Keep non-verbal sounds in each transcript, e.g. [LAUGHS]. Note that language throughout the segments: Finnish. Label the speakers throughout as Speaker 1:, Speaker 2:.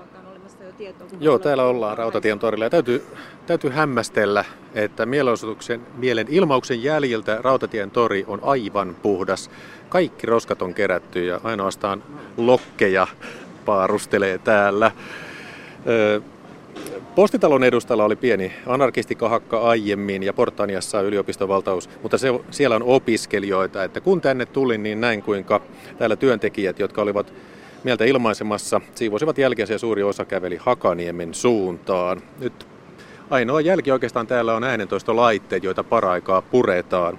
Speaker 1: kautta on olemassa jo tietoa?
Speaker 2: Joo, täällä ollaan Rautatien torilla. Ja täytyy, täytyy hämmästellä, että mielenosoituksen, mielen ilmauksen jäljiltä Rautatien tori on aivan puhdas. Kaikki roskat on kerätty ja ainoastaan lokkeja paarustelee täällä. Postitalon edustalla oli pieni anarkistikahakka aiemmin ja Portaniassa yliopistovaltaus, mutta se, siellä on opiskelijoita, että kun tänne tulin, niin näin kuinka täällä työntekijät, jotka olivat mieltä ilmaisemassa, siivosivat jälkeensä ja suuri osa käveli Hakaniemen suuntaan. Nyt ainoa jälki oikeastaan täällä on äänentoistolaitteet, joita paraikaa puretaan.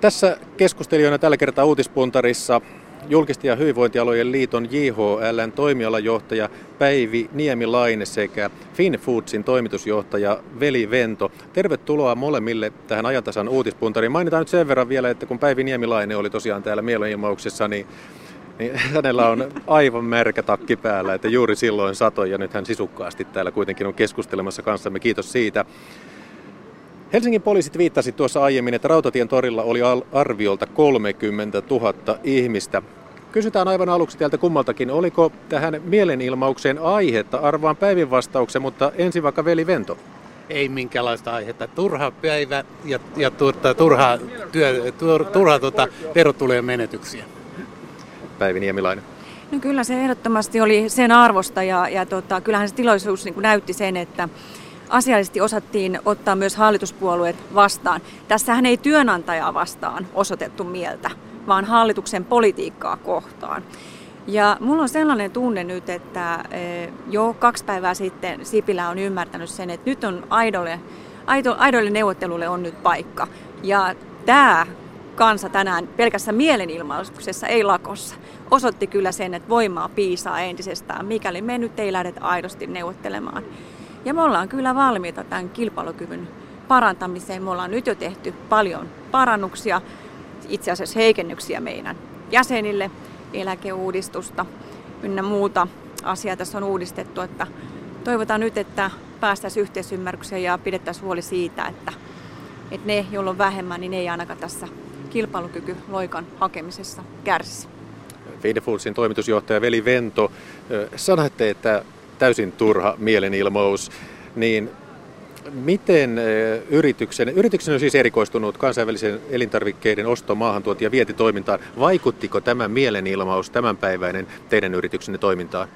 Speaker 2: Tässä keskustelijoina tällä kertaa uutispuntarissa Julkisten ja hyvinvointialojen liiton JHLn toimialajohtaja Päivi Niemilaine sekä FinFoodsin toimitusjohtaja Veli Vento. Tervetuloa molemmille tähän ajantasan uutispuntariin. Mainitaan nyt sen verran vielä, että kun Päivi Niemilaine oli tosiaan täällä mielenilmauksessa, niin niin [LAUGHS] hänellä on aivan märkä takki päällä, että juuri silloin satoi ja nyt hän sisukkaasti täällä kuitenkin on keskustelemassa kanssamme. Kiitos siitä. Helsingin poliisit viittasi tuossa aiemmin, että Rautatien torilla oli arviolta 30 000 ihmistä. Kysytään aivan aluksi täältä kummaltakin, oliko tähän mielenilmaukseen aihetta? Arvaan päivin vastauksen, mutta ensin vaikka veli Vento.
Speaker 3: Ei minkäänlaista aihetta. Turha päivä ja, ja turha, turha, työ, tur, turha tuota, verotulojen menetyksiä.
Speaker 2: Päivi Niemilainen.
Speaker 1: No kyllä se ehdottomasti oli sen arvosta ja, ja tota, kyllähän se tilaisuus niin näytti sen, että asiallisesti osattiin ottaa myös hallituspuolueet vastaan. Tässähän ei työnantajaa vastaan osoitettu mieltä, vaan hallituksen politiikkaa kohtaan. Ja mulla on sellainen tunne nyt, että e, jo kaksi päivää sitten Sipilä on ymmärtänyt sen, että nyt on aidolle, aidolle neuvottelulle on nyt paikka. Ja tämä kansa tänään pelkässä mielenilmauksessa, ei lakossa, osoitti kyllä sen, että voimaa piisaa entisestään, mikäli me nyt ei lähdetä aidosti neuvottelemaan. Ja me ollaan kyllä valmiita tämän kilpailukyvyn parantamiseen. Me ollaan nyt jo tehty paljon parannuksia, itse asiassa heikennyksiä meidän jäsenille, eläkeuudistusta ynnä muuta asiaa tässä on uudistettu, että toivotaan nyt, että päästäisiin yhteisymmärrykseen ja pidettäisiin huoli siitä, että, että ne, joilla on vähemmän, niin ne ei ainakaan tässä kilpailukyky loikan hakemisessa kärsi.
Speaker 2: Feedefooldsin toimitusjohtaja Veli Vento, sanoitte, että täysin turha mielenilmaus, niin miten yrityksen, yrityksen on siis erikoistunut kansainvälisen elintarvikkeiden osto, maahantuonti ja vietitoimintaan. Vaikuttiko tämä mielenilmaus tämänpäiväinen teidän yrityksenne toimintaan?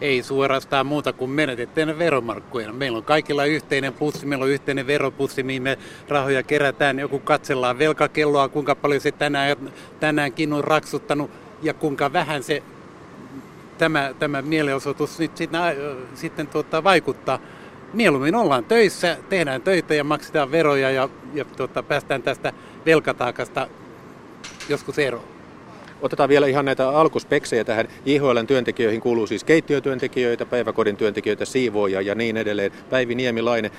Speaker 3: Ei suorastaan muuta kuin menetettyjen veromarkkuja. Meillä on kaikilla yhteinen pussi, meillä on yhteinen veropussi, mihin me rahoja kerätään. Joku katsellaan velkakelloa, kuinka paljon se tänään, tänäänkin on raksuttanut ja kuinka vähän se tämä, tämä mielenosoitus nyt sitten, äh, sitten tuota, vaikuttaa. Mieluummin ollaan töissä, tehdään töitä ja maksetaan veroja ja, ja tuota, päästään tästä velkataakasta joskus eroon.
Speaker 2: Otetaan vielä ihan näitä alkuspeksejä tähän. IHLn työntekijöihin kuuluu siis keittiötyöntekijöitä, päiväkodin työntekijöitä, siivoja ja niin edelleen. Päivi Niemilainen,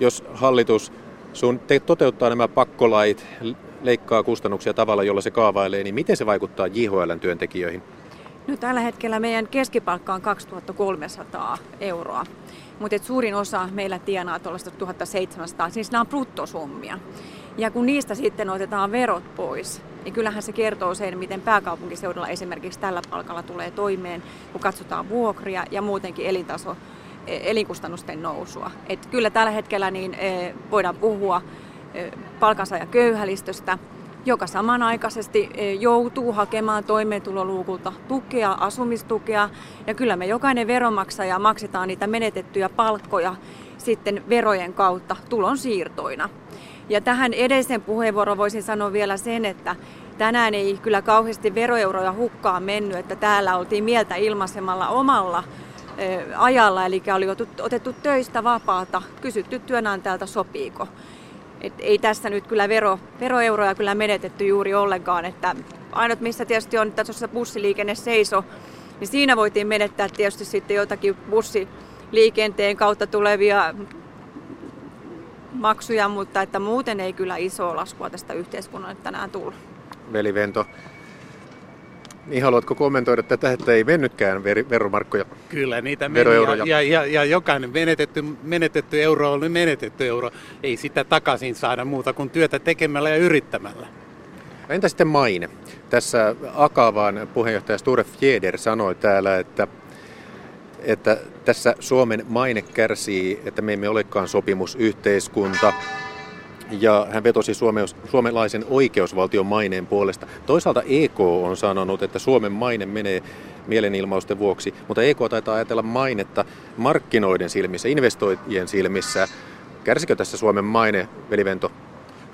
Speaker 2: jos hallitus sun te toteuttaa nämä pakkolait, leikkaa kustannuksia tavalla, jolla se kaavailee, niin miten se vaikuttaa JHLn työntekijöihin?
Speaker 1: No, tällä hetkellä meidän keskipalkka on 2300 euroa, mutta suurin osa meillä tienaa tuollaista 1700, siis nämä on bruttosummia. Ja kun niistä sitten otetaan verot pois, niin kyllähän se kertoo sen, miten pääkaupunkiseudulla esimerkiksi tällä palkalla tulee toimeen, kun katsotaan vuokria ja muutenkin elintaso, e, elinkustannusten nousua. Et kyllä tällä hetkellä niin e, voidaan puhua e, palkansaaja köyhälistöstä, joka samanaikaisesti joutuu hakemaan toimeentuloluukulta tukea, asumistukea. Ja kyllä me jokainen veromaksaja maksetaan niitä menetettyjä palkkoja sitten verojen kautta tulonsiirtoina. Ja tähän edellisen puheenvuoron voisin sanoa vielä sen, että tänään ei kyllä kauheasti veroeuroja hukkaan mennyt, että täällä oltiin mieltä ilmaisemalla omalla ajalla, eli oli otettu töistä vapaata, kysytty työnantajalta sopiiko. Et ei tässä nyt kyllä vero, veroeuroja kyllä menetetty juuri ollenkaan, että ainut missä tietysti on, tuossa bussiliikenne seiso, niin siinä voitiin menettää tietysti sitten jotakin bussiliikenteen kautta tulevia maksuja, mutta että muuten ei kyllä isoa laskua tästä yhteiskunnalle tänään tullut.
Speaker 2: Veli Vento, niin haluatko kommentoida tätä, että ei mennytkään veromarkkoja?
Speaker 3: Kyllä, niitä meni ja, ja, ja, ja, jokainen menetetty, menetetty euro on menetetty euro. Ei sitä takaisin saada muuta kuin työtä tekemällä ja yrittämällä.
Speaker 2: Entä sitten maine? Tässä Akavan puheenjohtaja Sture Fjeder sanoi täällä, että että tässä Suomen maine kärsii, että me emme olekaan sopimusyhteiskunta. Ja hän vetosi suomalaisen oikeusvaltion maineen puolesta. Toisaalta EK on sanonut, että Suomen maine menee mielenilmausten vuoksi, mutta EK taitaa ajatella mainetta markkinoiden silmissä, investoijien silmissä. Kärsikö tässä Suomen maine, velivento?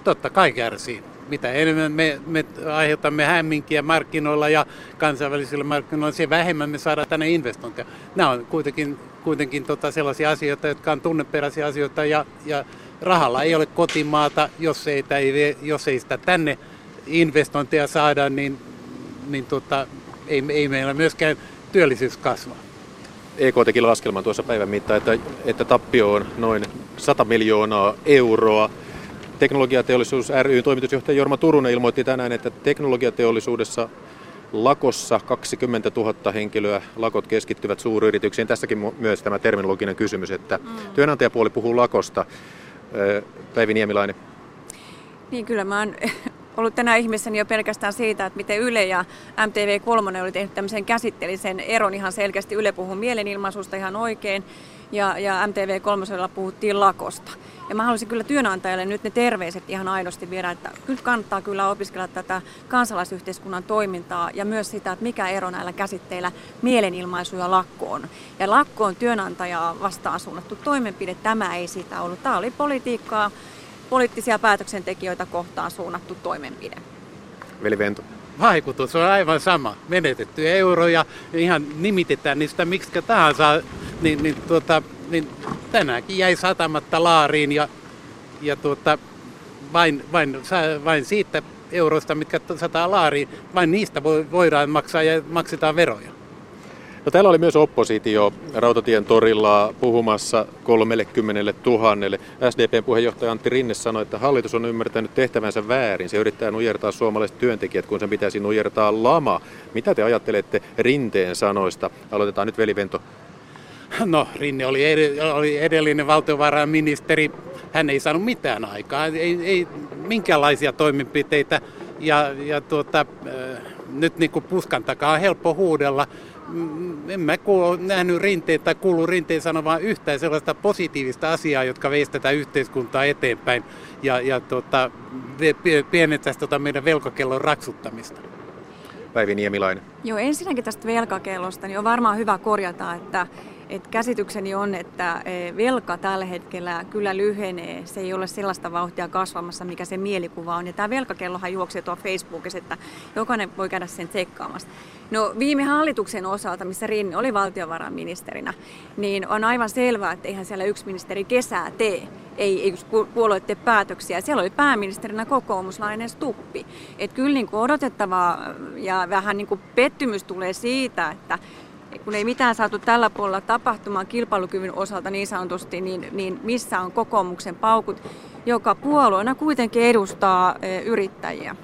Speaker 3: Totta kai kärsii. Mitä enemmän me, me aiheutamme hämminkiä markkinoilla ja kansainvälisillä markkinoilla, se vähemmän me saadaan tänne investointeja. Nämä on kuitenkin, kuitenkin tota sellaisia asioita, jotka on tunneperäisiä asioita ja, ja rahalla ei ole kotimaata, jos ei, jos ei sitä tänne investointeja saada, niin, niin tota, ei, ei meillä myöskään työllisyys kasva.
Speaker 2: EK teki laskelman tuossa päivän mittaan, että, että tappio on noin 100 miljoonaa euroa. Teknologiateollisuus ry toimitusjohtaja Jorma Turunen ilmoitti tänään, että teknologiateollisuudessa lakossa 20 000 henkilöä, lakot keskittyvät suuryrityksiin. Tässäkin myös tämä terminologinen kysymys, että mm. työnantajapuoli puhuu lakosta. Päivi Niemilainen.
Speaker 1: Niin kyllä mä oon [LAUGHS] ollut tänä ihmisessä jo pelkästään siitä, että miten Yle ja MTV3 oli tehnyt tämmöisen käsitteellisen eron ihan selkeästi. Yle puhuu mielenilmaisusta ihan oikein ja, ja MTV3 puhuttiin lakosta. Ja mä haluaisin kyllä työnantajalle nyt ne terveiset ihan aidosti viedä, että nyt kannattaa kyllä opiskella tätä kansalaisyhteiskunnan toimintaa ja myös sitä, että mikä ero näillä käsitteillä mielenilmaisu ja lakko on. Ja lakko on työnantajaa vastaan suunnattu toimenpide, tämä ei sitä ollut. Tämä oli politiikkaa, poliittisia päätöksentekijöitä kohtaan suunnattu toimenpide.
Speaker 2: Veli Vento.
Speaker 3: Vaikutus on aivan sama. Menetettyjä euroja, ihan nimitetään niistä miksi tahansa, niin, niin, tuota, niin tänäänkin jäi satamatta laariin ja, ja tuota, vain, vain, vain siitä euroista, mitkä sataa laariin, vain niistä voidaan maksaa ja maksetaan veroja.
Speaker 2: No, täällä oli myös oppositio Rautatien torilla puhumassa 30 000. SDPn puheenjohtaja Antti Rinne sanoi, että hallitus on ymmärtänyt tehtävänsä väärin. Se yrittää nujertaa suomalaiset työntekijät, kun sen pitäisi nujertaa lama. Mitä te ajattelette Rinteen sanoista? Aloitetaan nyt velivento. [LAUGHS]
Speaker 3: No, Rinne oli, oli edellinen valtiovarainministeri. Hän ei saanut mitään aikaa, ei, ei minkäänlaisia toimenpiteitä. Ja, ja tuota, äh, nyt niin kuin puskan takaa on helppo huudella Mm, en mä kuulu, nähnyt rinteen tai kuulu rinteen sanomaan yhtään sellaista positiivista asiaa, jotka veisi tätä yhteiskuntaa eteenpäin ja, ja tota, pienentäisi tota meidän velkakellon raksuttamista.
Speaker 2: Päivi Niemilainen.
Speaker 1: Joo, ensinnäkin tästä velkakellosta, niin on varmaan hyvä korjata, että et käsitykseni on, että e, velka tällä hetkellä kyllä lyhenee. Se ei ole sellaista vauhtia kasvamassa, mikä se mielikuva on. Ja tämä velkakellohan juoksee tuolla Facebookissa, että jokainen voi käydä sen tsekkaamassa. No viime hallituksen osalta, missä Rinne oli valtiovarainministerinä, niin on aivan selvää, että eihän siellä yksi ministeri kesää tee. Ei, ei puolueet tee päätöksiä. Siellä oli pääministerinä kokoomuslainen Stuppi. Että kyllä niin odotettavaa ja vähän niin kuin pettymys tulee siitä, että kun ei mitään saatu tällä puolella tapahtumaan kilpailukyvyn osalta niin sanotusti, niin, niin missä on kokoomuksen paukut, joka puolueena kuitenkin edustaa e, yrittäjiä?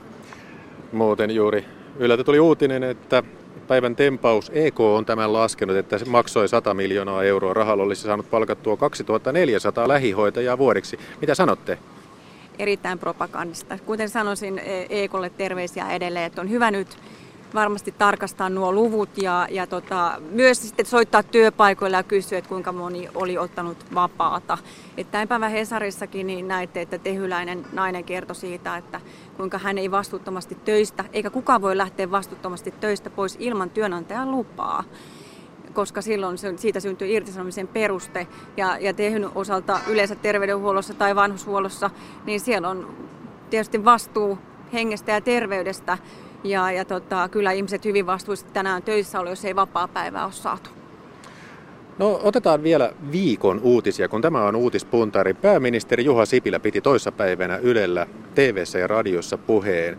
Speaker 2: Muuten juuri yllätä tuli uutinen, että päivän tempaus EK on tämän laskenut, että se maksoi 100 miljoonaa euroa. Rahalla olisi saanut palkattua 2400 lähihoitajaa vuodeksi. Mitä sanotte?
Speaker 1: Erittäin propagandista. Kuten sanoisin EKlle terveisiä edelleen, että on hyvä nyt varmasti tarkastaa nuo luvut ja, ja tota, myös sitten soittaa työpaikoilla ja kysyä, että kuinka moni oli ottanut vapaata. Että tämän päivän Hesarissakin niin näitte, että tehyläinen nainen kertoi siitä, että kuinka hän ei vastuuttomasti töistä, eikä kukaan voi lähteä vastuuttomasti töistä pois ilman työnantajan lupaa koska silloin siitä syntyy irtisanomisen peruste. Ja, ja tehyn osalta yleensä terveydenhuollossa tai vanhushuollossa, niin siellä on tietysti vastuu hengestä ja terveydestä ja, ja tota, kyllä ihmiset hyvin vastuullisesti tänään töissä oli, jos ei vapaa-päivää ole saatu.
Speaker 2: No otetaan vielä viikon uutisia, kun tämä on uutispuntari. Pääministeri Juha Sipilä piti toissapäivänä Ylellä tv ja radiossa puheen.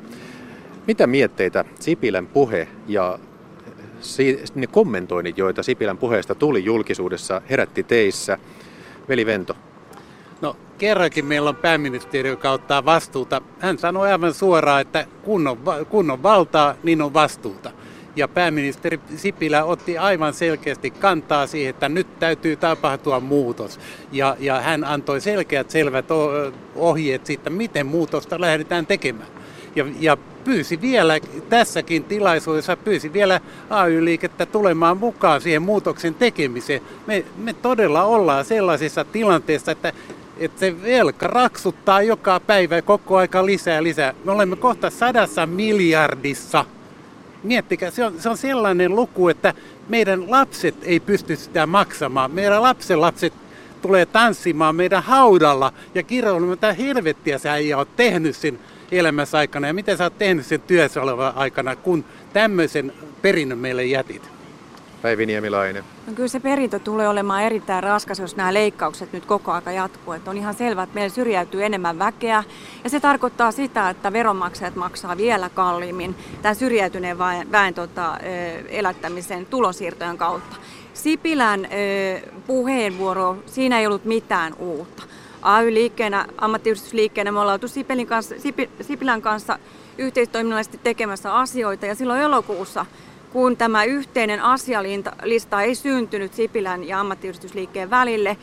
Speaker 2: Mitä mietteitä Sipilän puhe ja ne kommentoinnit, joita Sipilän puheesta tuli julkisuudessa, herätti teissä? Veli Vento.
Speaker 3: Kerrankin meillä on pääministeri, joka ottaa vastuuta. Hän sanoi aivan suoraan, että kun on, kun on valtaa, niin on vastuuta. Ja pääministeri Sipilä otti aivan selkeästi kantaa siihen, että nyt täytyy tapahtua muutos. Ja, ja hän antoi selkeät selvät ohjeet siitä, miten muutosta lähdetään tekemään. Ja, ja pyysi vielä tässäkin tilaisuudessa, pyysi vielä AY-liikettä tulemaan mukaan siihen muutoksen tekemiseen. Me, me todella ollaan sellaisessa tilanteessa, että että se velka raksuttaa joka päivä koko aika lisää lisää. Me olemme kohta sadassa miljardissa. Miettikää, se on, se on sellainen luku, että meidän lapset ei pysty sitä maksamaan. Meidän lapsen lapset tulee tanssimaan meidän haudalla ja kirjoittamaan, mitä helvettiä sä ei ole tehnyt sen elämässä aikana ja miten sä oot tehnyt sen työssä olevan aikana, kun tämmöisen perinnön meille jätit.
Speaker 2: Päivi Niemilainen.
Speaker 1: No kyllä se perintö tulee olemaan erittäin raskas, jos nämä leikkaukset nyt koko aika jatkuu. Että on ihan selvää, että meillä syrjäytyy enemmän väkeä. Ja se tarkoittaa sitä, että veronmaksajat maksaa vielä kalliimmin tämän syrjäytyneen väen, väen tota, elättämisen tulosiirtojen kautta. Sipilän puheenvuoro, siinä ei ollut mitään uutta. AY-liikkeenä, ammattiyhdistysliikkeenä me ollaan oltu Sipelin kanssa, Sipilän kanssa yhteistoiminnallisesti tekemässä asioita ja silloin elokuussa kun tämä yhteinen asialista ei syntynyt Sipilän ja ammattiyhdistysliikkeen välille,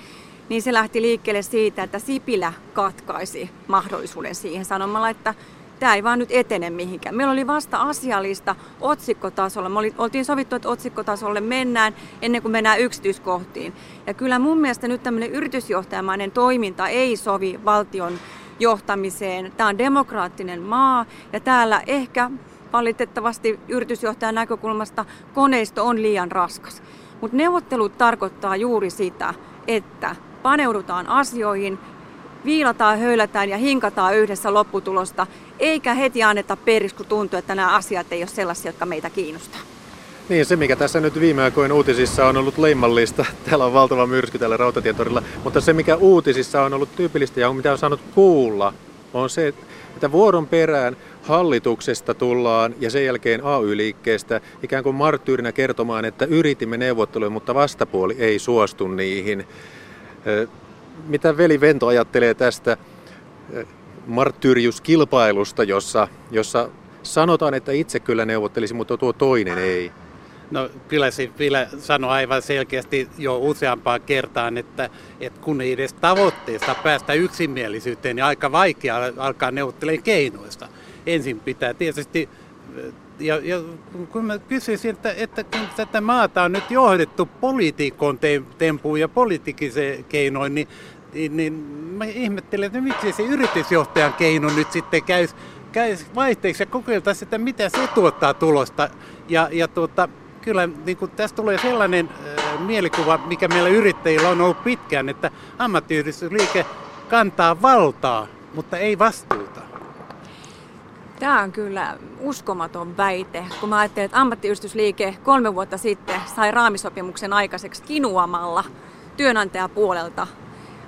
Speaker 1: niin se lähti liikkeelle siitä, että Sipilä katkaisi mahdollisuuden siihen sanomalla, että tämä ei vaan nyt etene mihinkään. Meillä oli vasta asiallista otsikkotasolla. Me oltiin sovittu, että otsikkotasolle mennään ennen kuin mennään yksityiskohtiin. Ja kyllä mun mielestä nyt tämmöinen yritysjohtajamainen toiminta ei sovi valtion johtamiseen. Tämä on demokraattinen maa ja täällä ehkä valitettavasti yritysjohtajan näkökulmasta koneisto on liian raskas. Mutta neuvottelut tarkoittaa juuri sitä, että paneudutaan asioihin, viilataan, höylätään ja hinkataan yhdessä lopputulosta, eikä heti anneta periksi, kun tuntuu, että nämä asiat ei ole sellaisia, jotka meitä kiinnostaa.
Speaker 2: Niin, se mikä tässä nyt viime aikoina uutisissa on ollut leimallista, [LAUGHS] täällä on valtava myrsky täällä Rautatietorilla, mutta se mikä uutisissa on ollut tyypillistä ja mitä on saanut kuulla, on se, että vuoron perään hallituksesta tullaan ja sen jälkeen AY-liikkeestä ikään kuin marttyyrinä kertomaan, että yritimme neuvotteluja, mutta vastapuoli ei suostu niihin. Mitä veli Vento ajattelee tästä marttyyriuskilpailusta, jossa, jossa sanotaan, että itse kyllä neuvottelisi, mutta tuo toinen ei?
Speaker 3: No kyllä se vielä sanoi aivan selkeästi jo useampaan kertaan, että, että kun ei edes tavoitteesta päästä yksimielisyyteen, niin aika vaikea alkaa neuvottelemaan keinoista. Ensin pitää tietysti, ja, ja kun mä kysyisin, että, että kun tätä maata on nyt johdettu poliitikon tempuun ja poliittisen keinoin, niin, niin, niin mä ihmettelen, että miksi se yritysjohtajan keino nyt sitten käy, käy vaihteeksi ja kokeiltaisiin, että mitä se tuottaa tulosta. Ja, ja tuota, kyllä niin kuin tästä tulee sellainen äh, mielikuva, mikä meillä yrittäjillä on ollut pitkään, että ammattiyhdistysliike kantaa valtaa, mutta ei vastuuta.
Speaker 1: Tämä on kyllä uskomaton väite, kun mä ajattelen, että ammattiyhdistysliike kolme vuotta sitten sai raamisopimuksen aikaiseksi kinuamalla työnantajapuolelta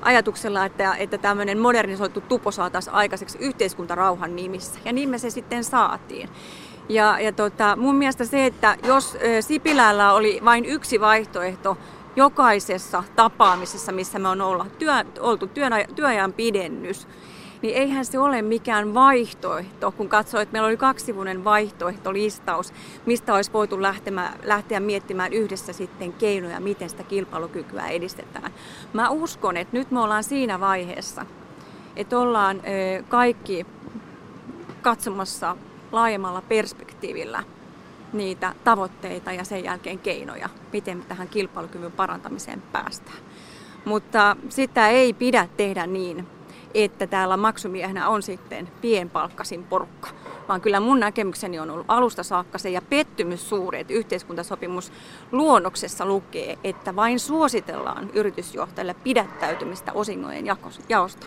Speaker 1: ajatuksella, että, että tämmöinen modernisoitu tupo saataisiin aikaiseksi yhteiskuntarauhan nimissä. Ja niin me se sitten saatiin. Ja, ja tota, mun mielestä se, että jos Sipilällä oli vain yksi vaihtoehto jokaisessa tapaamisessa, missä me on olla, työ, oltu työn, työajan pidennys, niin eihän se ole mikään vaihtoehto, kun katsoo, että meillä oli kaksivuinen vaihtoehtolistaus, mistä olisi voitu lähteä, lähteä miettimään yhdessä sitten keinoja, miten sitä kilpailukykyä edistetään. Mä uskon, että nyt me ollaan siinä vaiheessa, että ollaan kaikki katsomassa laajemmalla perspektiivillä niitä tavoitteita ja sen jälkeen keinoja, miten tähän kilpailukyvyn parantamiseen päästään. Mutta sitä ei pidä tehdä niin, että täällä maksumiehenä on sitten pienpalkkasin porukka. Vaan kyllä mun näkemykseni on ollut alusta saakka se ja pettymys suuri, että yhteiskuntasopimus luonnoksessa lukee, että vain suositellaan yritysjohtajille pidättäytymistä osingojen jaosta.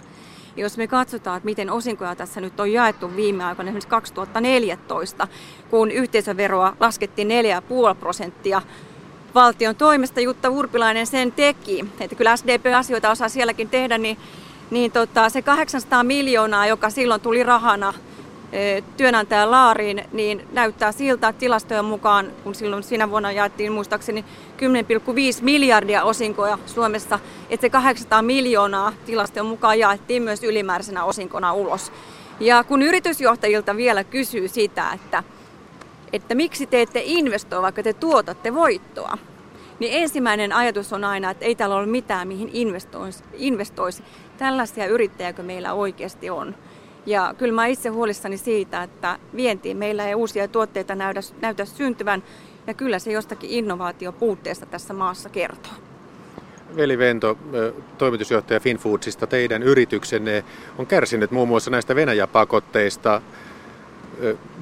Speaker 1: Jos me katsotaan, että miten osinkoja tässä nyt on jaettu viime aikoina, esimerkiksi 2014, kun yhteisöveroa laskettiin 4,5 prosenttia, valtion toimesta Jutta Urpilainen sen teki. Että kyllä SDP-asioita osaa sielläkin tehdä, niin, niin tota, se 800 miljoonaa, joka silloin tuli rahana työnantajan laariin, niin näyttää siltä, että tilastojen mukaan, kun silloin siinä vuonna jaettiin muistaakseni 10,5 miljardia osinkoja Suomessa, että se 800 miljoonaa tilastojen mukaan jaettiin myös ylimääräisenä osinkona ulos. Ja kun yritysjohtajilta vielä kysyy sitä, että, että miksi te ette investoi, vaikka te tuotatte voittoa, niin ensimmäinen ajatus on aina, että ei täällä ole mitään, mihin investoisi. investoisi. Tällaisia yrittäjäkö meillä oikeasti on? Ja kyllä mä itse huolissani siitä, että vientiin meillä ei uusia tuotteita näytä, näytä syntyvän, ja kyllä se jostakin innovaatiopuutteesta tässä maassa kertoo.
Speaker 2: Veli Vento, toimitusjohtaja Finfoodsista, teidän yrityksenne on kärsinyt muun muassa näistä Venäjä-pakotteista.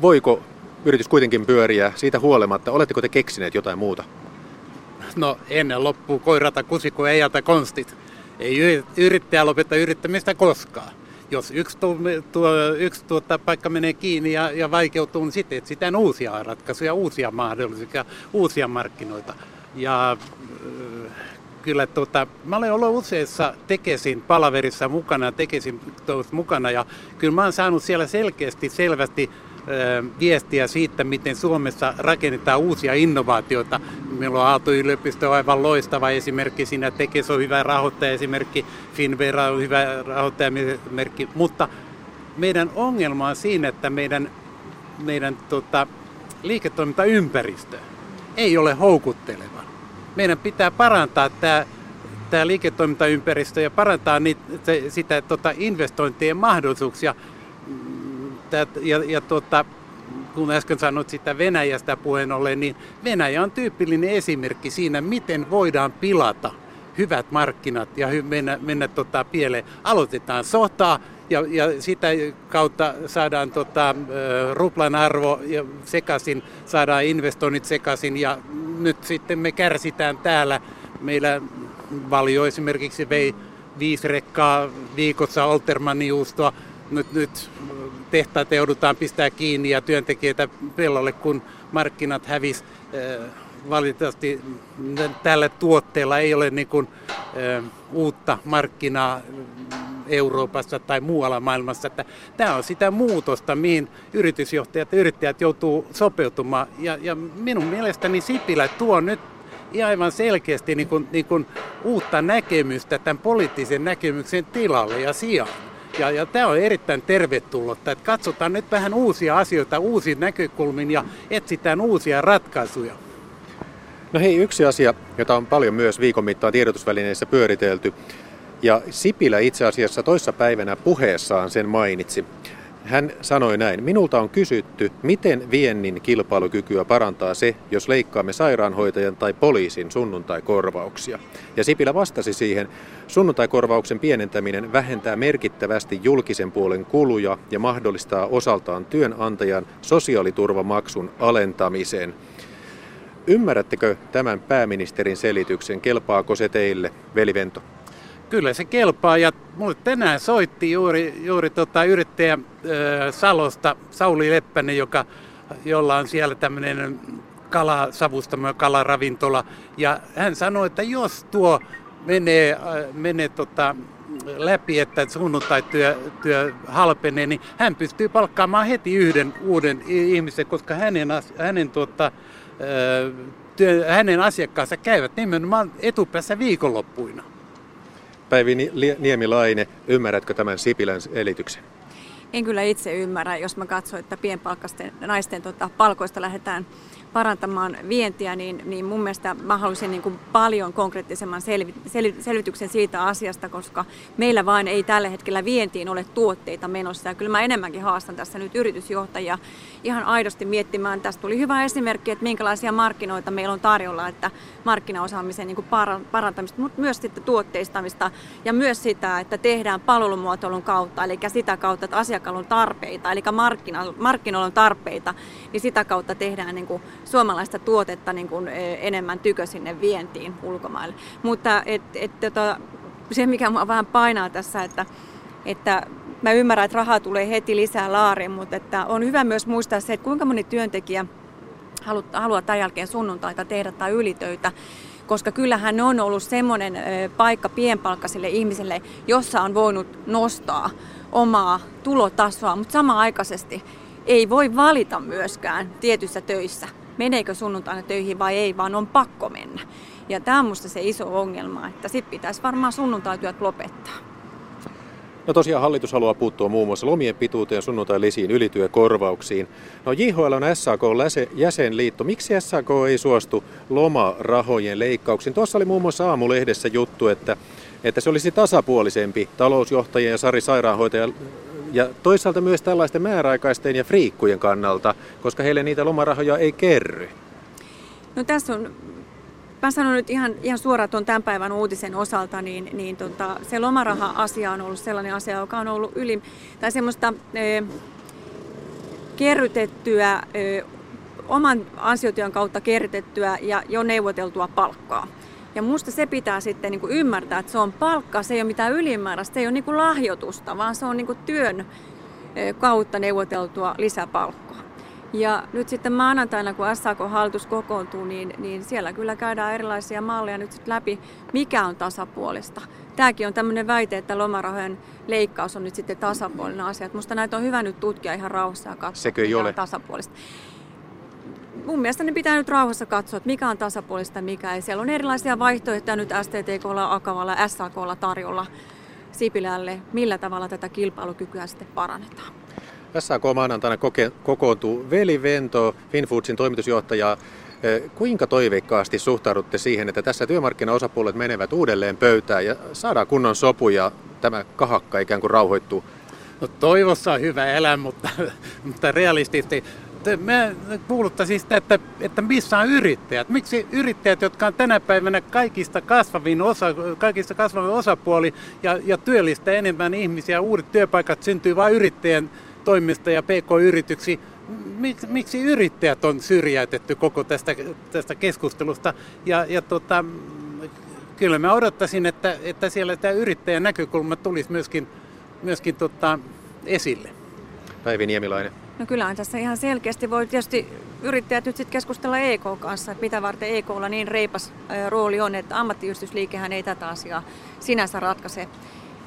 Speaker 2: Voiko yritys kuitenkin pyöriä siitä huolimatta? Oletteko te keksineet jotain muuta?
Speaker 3: No ennen loppuu koirata kusiko ei jätä konstit. Ei yrittäjä lopeta yrittämistä koskaan. Jos yksi, tuo, tuo, yksi tuota, paikka menee kiinni ja, ja vaikeutuu, niin sitten etsitään uusia ratkaisuja, uusia mahdollisuuksia, uusia markkinoita. Ja kyllä tota, mä olen ollut useissa Tekesin palaverissa mukana, Tekesin mukana ja kyllä mä oon saanut siellä selkeästi, selvästi viestiä siitä, miten Suomessa rakennetaan uusia innovaatioita. Meillä on Aalto-yliopisto aivan loistava esimerkki siinä, Tekes on hyvä rahoittaja esimerkki, Finvera on hyvä rahoittaja esimerkki, mutta meidän ongelma on siinä, että meidän, meidän tota, liiketoimintaympäristö ei ole houkutteleva. Meidän pitää parantaa tämä tämä liiketoimintaympäristö ja parantaa niitä, sitä tota, investointien mahdollisuuksia että, ja, ja tuota, kun äsken sanoit sitä Venäjästä puheen ollen, niin Venäjä on tyypillinen esimerkki siinä, miten voidaan pilata hyvät markkinat ja mennä, mennä tota pieleen. Aloitetaan sotaa ja, ja sitä kautta saadaan tota, ruplan arvo ja sekaisin, saadaan investoinnit sekaisin ja nyt sitten me kärsitään täällä. Meillä Valio esimerkiksi vei viisi rekkaa viikossa Oltermanniuustoa. Nyt, nyt tehtaat joudutaan pistää kiinni ja työntekijöitä pellolle, kun markkinat hävis. Äh, valitettavasti tällä tuotteella ei ole niin kuin, äh, uutta markkinaa Euroopassa tai muualla maailmassa. Että tämä on sitä muutosta, mihin yritysjohtajat ja yrittäjät joutuu sopeutumaan. Ja, ja minun mielestäni Sipilä tuo nyt aivan selkeästi niin kuin, niin kuin uutta näkemystä tämän poliittisen näkemyksen tilalle ja sijaan. Ja, ja tämä on erittäin tervetullutta, että katsotaan nyt vähän uusia asioita uusiin näkökulmin ja etsitään uusia ratkaisuja.
Speaker 2: No hei, yksi asia, jota on paljon myös viikon mittaan tiedotusvälineissä pyöritelty, ja Sipilä itse asiassa toissa päivänä puheessaan sen mainitsi. Hän sanoi näin, minulta on kysytty, miten viennin kilpailukykyä parantaa se, jos leikkaamme sairaanhoitajan tai poliisin sunnuntaikorvauksia. Ja Sipilä vastasi siihen, sunnuntaikorvauksen pienentäminen vähentää merkittävästi julkisen puolen kuluja ja mahdollistaa osaltaan työnantajan sosiaaliturvamaksun alentamisen. Ymmärrättekö tämän pääministerin selityksen? Kelpaako se teille, Velivento?
Speaker 3: Kyllä se kelpaa. Ja mulle tänään soitti juuri, juuri tota yrittäjä äh, Salosta, Sauli Leppänen, joka, jolla on siellä tämmöinen kalasavustamo ja kalaravintola. Ja hän sanoi, että jos tuo menee, menee tota, läpi, että sunnuntai-työ työ halpenee, niin hän pystyy palkkaamaan heti yhden uuden ihmisen, koska hänen, hänen, tota, työ, hänen asiakkaansa käyvät nimenomaan etupäässä viikonloppuina.
Speaker 2: Päivi Niemilaine, ymmärrätkö tämän Sipilän elityksen?
Speaker 1: En kyllä itse ymmärrä, jos mä katson, että pienpalkkaisten naisten tota, palkoista lähdetään parantamaan vientiä, niin, niin mun mielestä mä haluaisin niin kuin paljon konkreettisemman selvi, sel, selvityksen siitä asiasta, koska meillä vain ei tällä hetkellä vientiin ole tuotteita menossa. Ja kyllä mä enemmänkin haastan tässä nyt yritysjohtajia ihan aidosti miettimään. Tästä tuli hyvä esimerkki, että minkälaisia markkinoita meillä on tarjolla, että markkinaosaamisen niin kuin parantamista, mutta myös sitten tuotteistamista ja myös sitä, että tehdään palvelumuotoilun kautta, eli sitä kautta, että asiakkaalla on tarpeita, eli markkinoilla on tarpeita, niin sitä kautta tehdään niin kuin suomalaista tuotetta niin kuin e, enemmän tykö sinne vientiin ulkomaille. Mutta et, et, tota, se, mikä mua vähän painaa tässä, että, että mä ymmärrän, että rahaa tulee heti lisää laariin, mutta että on hyvä myös muistaa se, että kuinka moni työntekijä haluaa tämän jälkeen sunnuntaita tehdä tai ylitöitä, koska kyllähän on ollut semmoinen paikka pienpalkkaisille ihmisille, jossa on voinut nostaa omaa tulotasoa, mutta samaaikaisesti ei voi valita myöskään tietyissä töissä meneekö sunnuntaina töihin vai ei, vaan on pakko mennä. Ja tämä on minusta se iso ongelma, että sitten pitäisi varmaan sunnuntaityöt lopettaa.
Speaker 2: No tosiaan hallitus haluaa puuttua muun muassa lomien pituuteen, sunnuntai-lisiin, ylityökorvauksiin. No JHL on SAK jäsenliitto. Miksi SAK ei suostu lomarahojen leikkauksiin? Tuossa oli muun muassa aamulehdessä juttu, että, että se olisi tasapuolisempi talousjohtajien ja Sari Sairaanhoitajan ja toisaalta myös tällaisten määräaikaisten ja friikkujen kannalta, koska heille niitä lomarahoja ei kerry.
Speaker 1: No tässä on mä sanon nyt ihan, ihan suoraan tuon tämän päivän uutisen osalta, niin, niin tota, se lomaraha-asia on ollut sellainen asia, joka on ollut yli, tai semmoista e, kerrytettyä, e, oman ansiotyön kautta kerrytettyä ja jo neuvoteltua palkkaa. Ja musta se pitää sitten niin kuin ymmärtää, että se on palkka, se ei ole mitään ylimääräistä, se ei ole niin kuin lahjoitusta, vaan se on niin kuin työn kautta neuvoteltua lisäpalkkaa. Ja nyt sitten maanantaina, kun SAK-hallitus kokoontuu, niin, niin siellä kyllä käydään erilaisia malleja nyt sitten läpi, mikä on tasapuolista. Tämäkin on tämmöinen väite, että lomarahojen leikkaus on nyt sitten tasapuolinen asia. Musta näitä on hyvä nyt tutkia ihan rauhassa ja katsoa,
Speaker 2: Sekö mikä ole?
Speaker 1: tasapuolista mun mielestä ne pitää nyt rauhassa katsoa, että mikä on tasapuolista ja mikä ei. Siellä on erilaisia vaihtoehtoja nyt STTKlla, Akavalla, SAKlla tarjolla Sipilälle, millä tavalla tätä kilpailukykyä sitten parannetaan.
Speaker 2: SAK maanantaina koke- kokoontuu Veli Vento, Finfoodsin toimitusjohtaja. Eh, kuinka toiveikkaasti suhtaudutte siihen, että tässä työmarkkinaosapuolet menevät uudelleen pöytään ja saadaan kunnon sopu ja tämä kahakka ikään kuin rauhoittuu?
Speaker 3: No toivossa on hyvä elää, mutta, [LAUGHS] mutta realistisesti mä kuuluttaisin sitä, että, että missä on yrittäjät. Miksi yrittäjät, jotka on tänä päivänä kaikista kasvavin, osa, kaikista kasvavin osapuoli ja, ja työllistää enemmän ihmisiä, uudet työpaikat syntyy vain yrittäjän toimesta ja pk-yrityksiä. Miksi, miksi yrittäjät on syrjäytetty koko tästä, tästä keskustelusta? Ja, ja tota, kyllä mä odottaisin, että, että siellä tämä yrittäjän näkökulma tulisi myöskin, myöskin tota, esille.
Speaker 2: Päivi Niemilainen.
Speaker 1: No kyllähän tässä ihan selkeästi voi tietysti yrittäjät nyt sitten keskustella EK kanssa, että mitä varten EKlla niin reipas rooli on, että ammattiyhdistysliikehän ei tätä asiaa sinänsä ratkaise.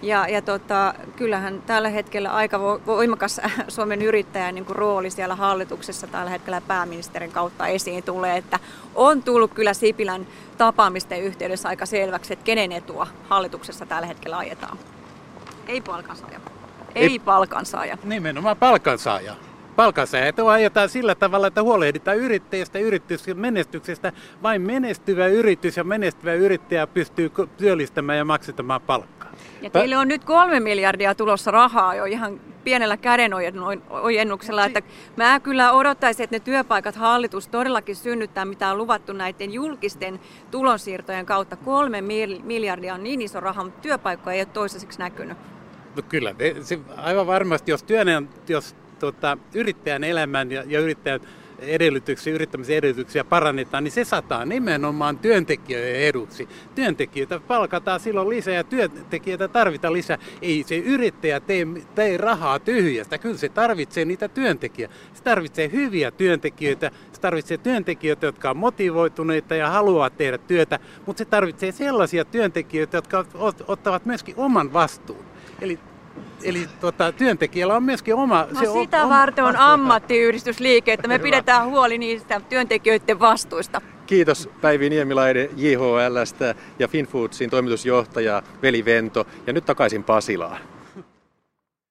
Speaker 1: Ja, ja tota, kyllähän tällä hetkellä aika voimakas [LAUGHS] Suomen yrittäjän niin kuin rooli siellä hallituksessa tällä hetkellä pääministerin kautta esiin tulee, että on tullut kyllä Sipilän tapaamisten yhteydessä aika selväksi, että kenen etua hallituksessa tällä hetkellä ajetaan. Ei palkansaaja. Ei, ei palkansaaja.
Speaker 3: Nimenomaan palkansaaja palkansaajat ajetaan sillä tavalla, että huolehditaan yrittäjistä yrityksen menestyksestä. Vain menestyvä yritys ja menestyvä yrittäjä pystyy työllistämään ja maksamaan palkkaa.
Speaker 1: Ja teille on nyt kolme miljardia tulossa rahaa jo ihan pienellä kädenojennuksella, että mä kyllä odottaisin, että ne työpaikat hallitus todellakin synnyttää, mitä on luvattu näiden julkisten tulonsiirtojen kautta. Kolme miljardia on niin iso raha, mutta työpaikkoja ei ole toisaiseksi näkynyt.
Speaker 3: No kyllä, se, aivan varmasti, jos, työnä, jos tota, yrittäjän elämän ja, ja yrittäjän edellytyksiä, yrittämisen edellytyksiä parannetaan, niin se sataa nimenomaan työntekijöiden eduksi. Työntekijöitä palkataan silloin lisää ja työntekijöitä tarvitaan lisää. Ei se yrittäjä tee, tee rahaa tyhjästä, kyllä se tarvitsee niitä työntekijöitä. Se tarvitsee hyviä työntekijöitä, se tarvitsee työntekijöitä, jotka on motivoituneita ja haluaa tehdä työtä, mutta se tarvitsee sellaisia työntekijöitä, jotka ottavat myöskin oman vastuun. Eli Eli tota, työntekijällä on myöskin oma...
Speaker 1: No se sitä on, varten on ammattiyhdistysliike, että me pidetään huoli niistä työntekijöiden vastuista.
Speaker 2: Kiitos Päivi Niemilainen JHLstä ja Finfoodsin toimitusjohtaja Veli Vento. Ja nyt takaisin Pasilaan.